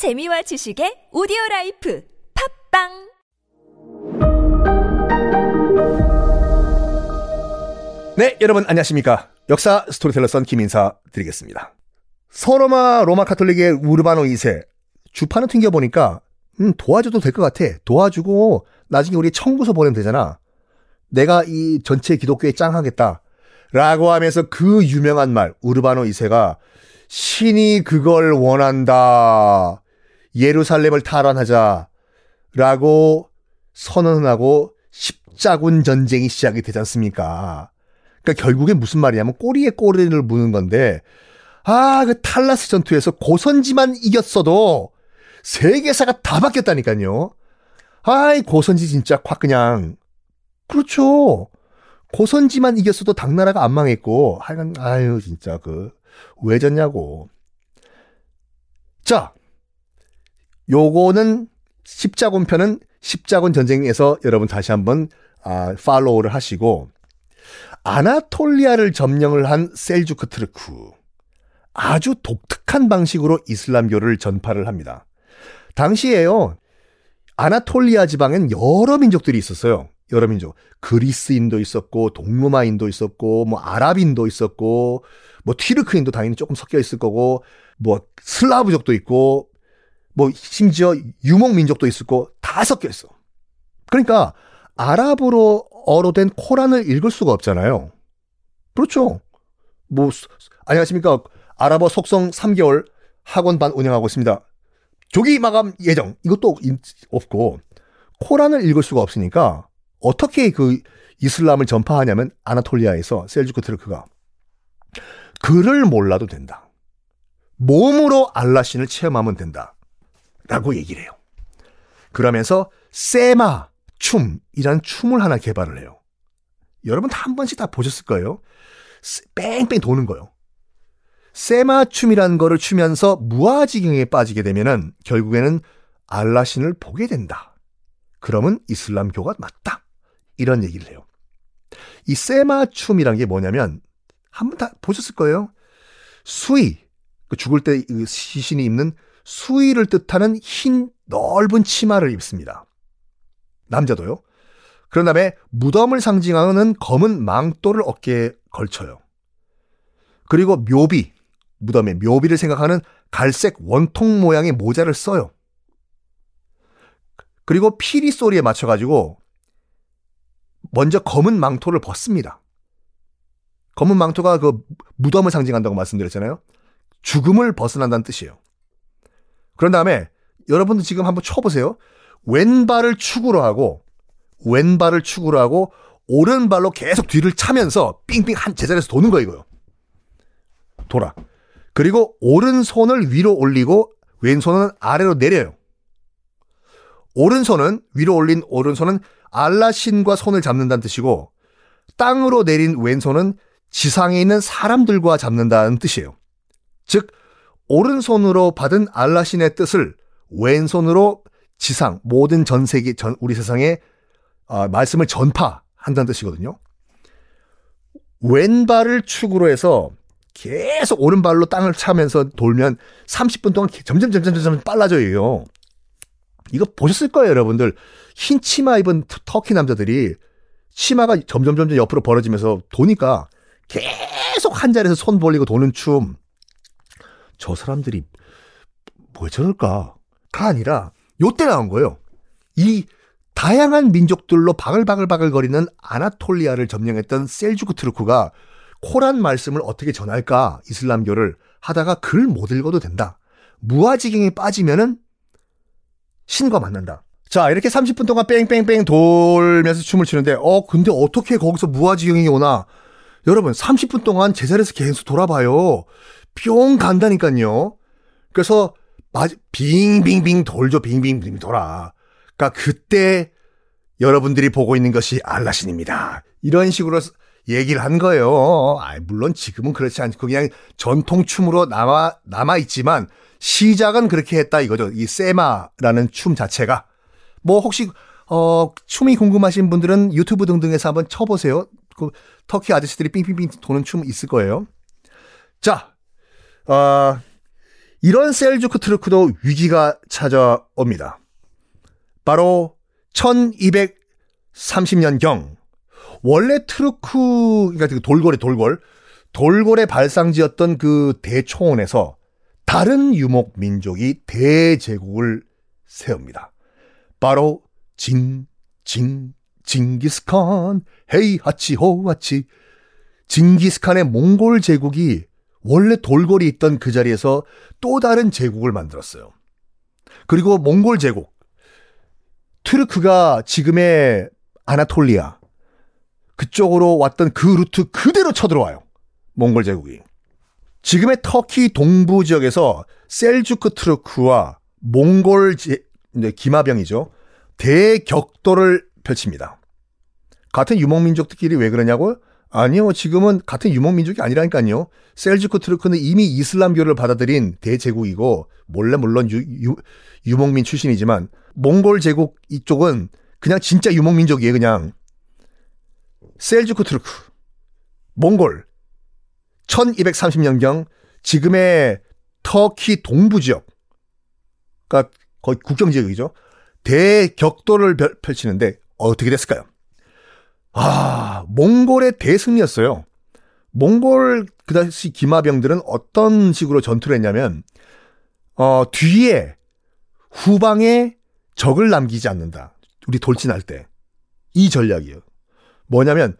재미와 지식의 오디오 라이프 팟빵 네, 여러분 안녕하십니까? 역사 스토리텔러 선 김인사 드리겠습니다. 서로마 로마 카톨릭의 우르바노 2세 주판을 튕겨 보니까 음, 도와줘도 될 것 같아. 도와주고 나중에 우리 청구서 보내면 되잖아. 내가 이 전체 기독교에 짱하겠다. 라고 하면서 그 유명한 말, 우르바노 2세가 신이 그걸 원한다. 예루살렘을 탈환하자. 라고 선언하고 십자군 전쟁이 시작이 되지 않습니까? 그러니까 결국엔 무슨 말이냐면 꼬리에 꼬리를 무는 건데 아, 그 탈라스 전투에서 고선지만 이겼어도 세계사가 다 바뀌었다니까요. 아이, 고선지 진짜 확 그냥. 그렇죠. 고선지만 이겼어도 당나라가 안 망했고, 하여간, 아유, 진짜 그, 왜 졌냐고. 자, 요거는 십자군 편은 십자군 전쟁에서 여러분 다시 한번 아, 팔로우를 하시고, 아나톨리아를 점령을 한 셀주크 트르크. 아주 독특한 방식으로 이슬람교를 전파를 합니다. 당시에요. 아나톨리아 지방엔 여러 민족들이 있었어요. 여러 민족. 그리스인도 있었고, 동로마인도 있었고, 뭐 아랍인도 있었고, 뭐 튀르크인도 당연히 조금 섞여 있을 거고, 뭐 슬라브족도 있고, 뭐 심지어 유목 민족도 있었고 다 섞여 있어. 그러니까 아랍어로 어로 된 코란을 읽을 수가 없잖아요. 그렇죠. 뭐 안녕하십니까? 아랍어 속성 3개월 학원반 운영하고 있습니다. 조기 마감 예정 이것도 없고 코란을 읽을 수가 없으니까 어떻게 그 이슬람을 전파하냐면 아나톨리아에서 셀주크 트르크가 글을 몰라도 된다. 몸으로 알라신을 체험하면 된다. 라고 얘기를 해요. 그러면서 세마 춤이라는 춤을 하나 개발을 해요. 여러분 다 한 번씩 다 보셨을 거예요. 뺑뺑 도는 거요. 세마 춤이라는 거를 추면서 무아지경에 빠지게 되면은 결국에는 알라신을 보게 된다. 그러면 이슬람교가 맞다. 이런 얘기를 해요. 이 세마 춤이란 게 뭐냐면 한번 다 보셨을 거예요. 수의, 그 죽을 때 시신이 입는 수의를 뜻하는 흰 넓은 치마를 입습니다. 남자도요. 그런 다음에 무덤을 상징하는 검은 망토를 어깨에 걸쳐요. 그리고 묘비, 무덤의 묘비를 생각하는 갈색 원통 모양의 모자를 써요. 그리고 피리 소리에 맞춰가지고 먼저 검은 망토를 벗습니다. 검은 망토가 그 무덤을 상징한다고 말씀드렸잖아요. 죽음을 벗어난다는 뜻이에요. 그런 다음에 여러분도 지금 한번 쳐보세요. 왼발을 축으로 하고 왼발을 축으로 하고 오른발로 계속 뒤를 차면서 삥삥 한 제자리에서 도는 거 이거요. 돌아. 그리고 오른손을 위로 올리고 왼손은 아래로 내려요. 오른손은 위로 올린 오른손은 알라신과 손을 잡는다는 뜻이고 땅으로 내린 왼손은 지상에 있는 사람들과 잡는다는 뜻이에요. 즉 오른손으로 받은 알라신의 뜻을 왼손으로 지상 모든 전 세계 전 우리 세상에 어, 말씀을 전파한다는 뜻이거든요. 왼발을 축으로 해서 계속 오른발로 땅을 차면서 돌면 30분 동안 점점 점점 점점 빨라져요. 이거 보셨을 거예요, 여러분들. 흰 치마 입은 터키 남자들이 치마가 점점 점점 옆으로 벌어지면서 도니까 계속 한 자리에서 손 벌리고 도는 춤. 저 사람들이 뭐 저럴까가 아니라 요때 나온 거예요. 이 다양한 민족들로 바글바글바글거리는 아나톨리아를 점령했던 셀주크 트루크가 코란 말씀을 어떻게 전할까 이슬람교를 하다가 글 못 읽어도 된다. 무아지경에 빠지면은 신과 만난다. 자, 이렇게 30분 동안 뺑뺑뺑 돌면서 춤을 추는데, 어, 근데 어떻게 거기서 무아지경이 오나? 여러분, 30분 동안 제자리에서 계속 돌아봐요. 뿅 간다니까요. 그래서 빙빙빙 돌죠. 빙빙빙 돌아. 그러니까 그때 여러분들이 보고 있는 것이 알라신입니다. 이런 식으로 얘기를 한 거예요. 아, 물론 지금은 그렇지 않고 그냥 전통 춤으로 남아 남아 있지만 시작은 그렇게 했다 이거죠. 이 세마라는 춤 자체가 뭐 혹시 어 춤이 궁금하신 분들은 유튜브 등등에서 한번 쳐보세요. 그 터키 아저씨들이 빙빙빙 도는 춤 있을 거예요. 자, 어, 이런 셀주크 트루크도 위기가 찾아옵니다. 바로 1230년경 원래 트루크 그러니까 그 돌궐의 돌궐 돌궐의 발상지였던 그 대초원에서 다른 유목 민족이 대제국을 세웁니다. 바로 징, 징, 징기스칸, 헤이 하치 호 하치. 징기스칸의 몽골 제국이 원래 돌궐이 있던 그 자리에서 또 다른 제국을 만들었어요. 그리고 몽골 제국. 트르크가 지금의 아나톨리아. 그쪽으로 왔던 그 루트 그대로 쳐들어와요. 몽골 제국이. 지금의 터키 동부 지역에서 셀주크 트루크와 몽골 제, 기마병이죠. 대격돌을 펼칩니다. 같은 유목민족들끼리 왜 그러냐고? 아니요. 지금은 같은 유목민족이 아니라니까요. 셀주크 트루크는 이미 이슬람교를 받아들인 대제국이고 몰래 물론 유, 유, 유목민 출신이지만 몽골 제국 이쪽은 그냥 진짜 유목민족이에요. 그냥 셀주크 트루크 몽골 1230년경 지금의 터키 동부 지역 그러니까 거의 국경 지역이죠. 대격돌을 펼치는데 어떻게 됐을까요? 아, 몽골의 대승리였어요. 몽골 그 당시 기마병들은 어떤 식으로 전투를 했냐면 어, 뒤에 후방에 적을 남기지 않는다. 우리 돌진할 때. 이 전략이에요. 뭐냐면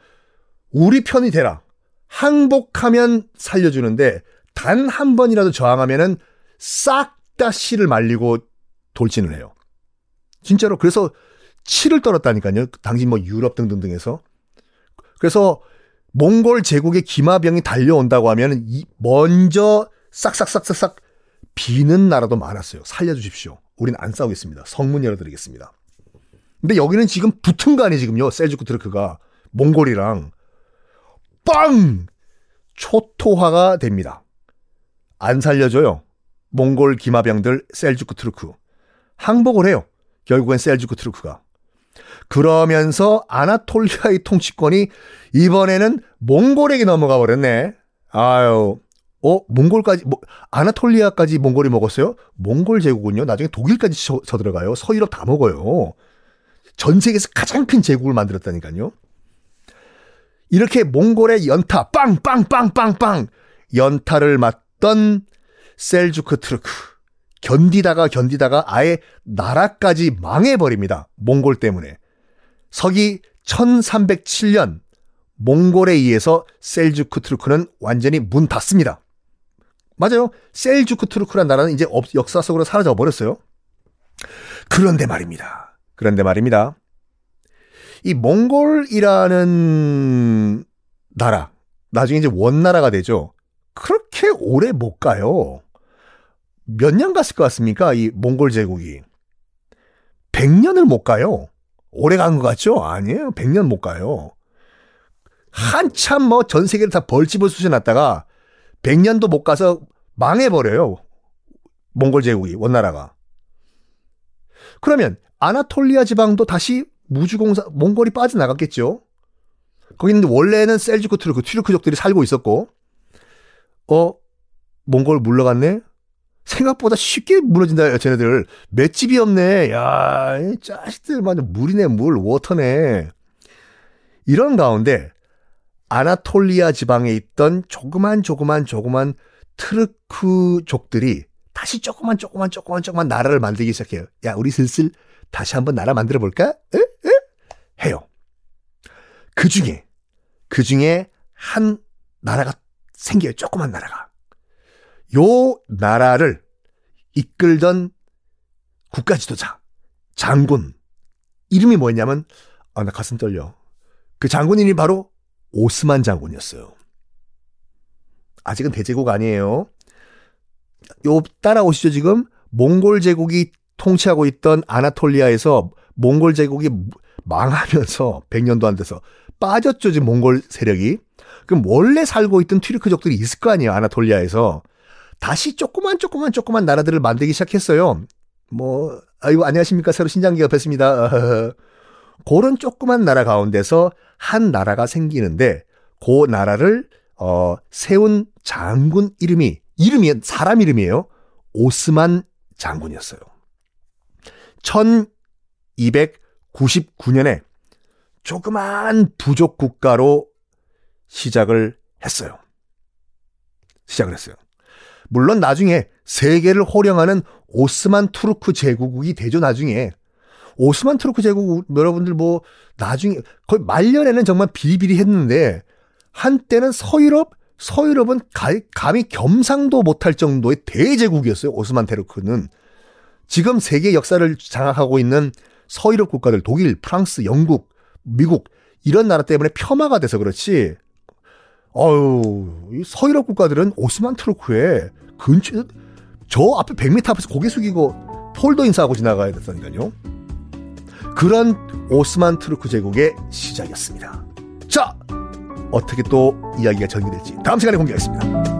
우리 편이 되라. 항복하면 살려주는데 단 한 번이라도 저항하면은 싹 다 씨를 말리고 돌진을 해요. 진짜로 그래서 치를 떨었다니까요. 당시 뭐 유럽 등등등에서 그래서 몽골 제국의 기마병이 달려온다고 하면 먼저 싹싹싹싹싹 비는 나라도 많았어요. 살려주십시오. 우린 안 싸우겠습니다. 성문 열어드리겠습니다. 근데 여기는 지금 붙은 거 아니에요, 지금요. 셀주크 트르크가 몽골이랑 빵! 초토화가 됩니다. 안 살려줘요. 몽골 기마병들 셀주크 트루크. 항복을 해요. 결국엔 셀주크 트루크가. 그러면서 아나톨리아의 통치권이 이번에는 몽골에게 넘어가 버렸네. 아유. 어, 몽골까지, 뭐, 아나톨리아까지 몽골이 먹었어요? 몽골 제국은요, 나중에 독일까지 쳐, 쳐 들어가요. 서유럽 다 먹어요. 전 세계에서 가장 큰 제국을 만들었다니까요. 이렇게 몽골의 연타, 빵, 빵, 빵, 빵, 빵, 연타를 맞던 셀주크 트루크. 견디다가 견디다가 아예 나라까지 망해버립니다. 몽골 때문에. 서기 1307년 몽골에 의해서 셀주크 트루크는 완전히 문 닫습니다. 맞아요. 셀주크 트루크란 나라는 이제 역사 속으로 사라져 버렸어요. 그런데 말입니다. 그런데 말입니다. 이 몽골이라는 나라, 나중에 이제 원나라가 되죠. 그렇게 오래 못 가요. 몇 년 갔을 것 같습니까? 이 몽골 제국이. 100년을 못 가요. 오래 간 것 같죠? 아니에요. 100년 못 가요. 한참 뭐 전 세계를 다 벌집을 쑤셔놨다가 100년도 못 가서 망해버려요. 몽골 제국이, 원나라가. 그러면 아나톨리아 지방도 다시 무주공산, 몽골이 빠져나갔겠죠? 거기는 원래는 셀주크 트루크, 튀르크족들이 살고 있었고, 어, 몽골 물러갔네? 생각보다 쉽게 무너진다, 쟤네들. 맷집이 없네. 야, 이 자식들, 완전 물이네, 물, water네. 이런 가운데, 아나톨리아 지방에 있던 조그만, 조그만, 조그만 트르크족들이 다시 조그만, 조그만, 조그만, 조그만 나라를 만들기 시작해요. 야, 우리 슬슬 다시 한번 나라 만들어 볼까? 에? 에? 해요. 그 중에, 그 중에 한 나라가 생겨요. 조그만 나라가. 요 나라를 이끌던 국가 지도자, 장군. 이름이 뭐였냐면, 아, 나 가슴 떨려. 그 장군 이름이 바로 오스만 장군이었어요. 아직은 대제국 아니에요. 요 따라오시죠, 지금? 몽골 제국이 통치하고 있던 아나톨리아에서 몽골 제국이 망하면서 100년도 안 돼서 빠졌죠, 지금 몽골 세력이. 그럼 원래 살고 있던 튀르크족들이 있을 거 아니에요, 아나톨리아에서. 다시 조그만 조그만 조그만 나라들을 만들기 시작했어요. 뭐, 아이고, 안녕하십니까. 새로 신장기가 뵀습니다. 그런 조그만 나라 가운데서 한 나라가 생기는데, 그 나라를, 어, 세운 장군 이름이, 이름이 사람 이름이에요. 오스만 장군이었어요. 1299년에 조그만 부족 국가로 시작을 했어요. 시작을 했어요. 물론 나중에 세계를 호령하는 오스만 투르크 제국이 되죠, 나중에. 오스만 투르크 제국 여러분들 뭐 나중에 거의 말년에는 정말 비리비리 했는데 한때는 서유럽 서유럽은 감히 겸상도 못할 정도의 대제국이었어요. 오스만 투르크는 지금 세계 역사를 장악하고 있는 서유럽 국가들 독일, 프랑스, 영국, 미국 이런 나라 때문에 폄하가 돼서 그렇지. 어유 서유럽 국가들은 오스만 트루크에 근처 저 앞에 100m 앞에서 고개 숙이고 폴더 인사하고 지나가야 됐다니까요. 그런 오스만 트루크 제국의 시작이었습니다. 자, 어떻게 또 이야기가 전개될지 다음 시간에 공개하겠습니다.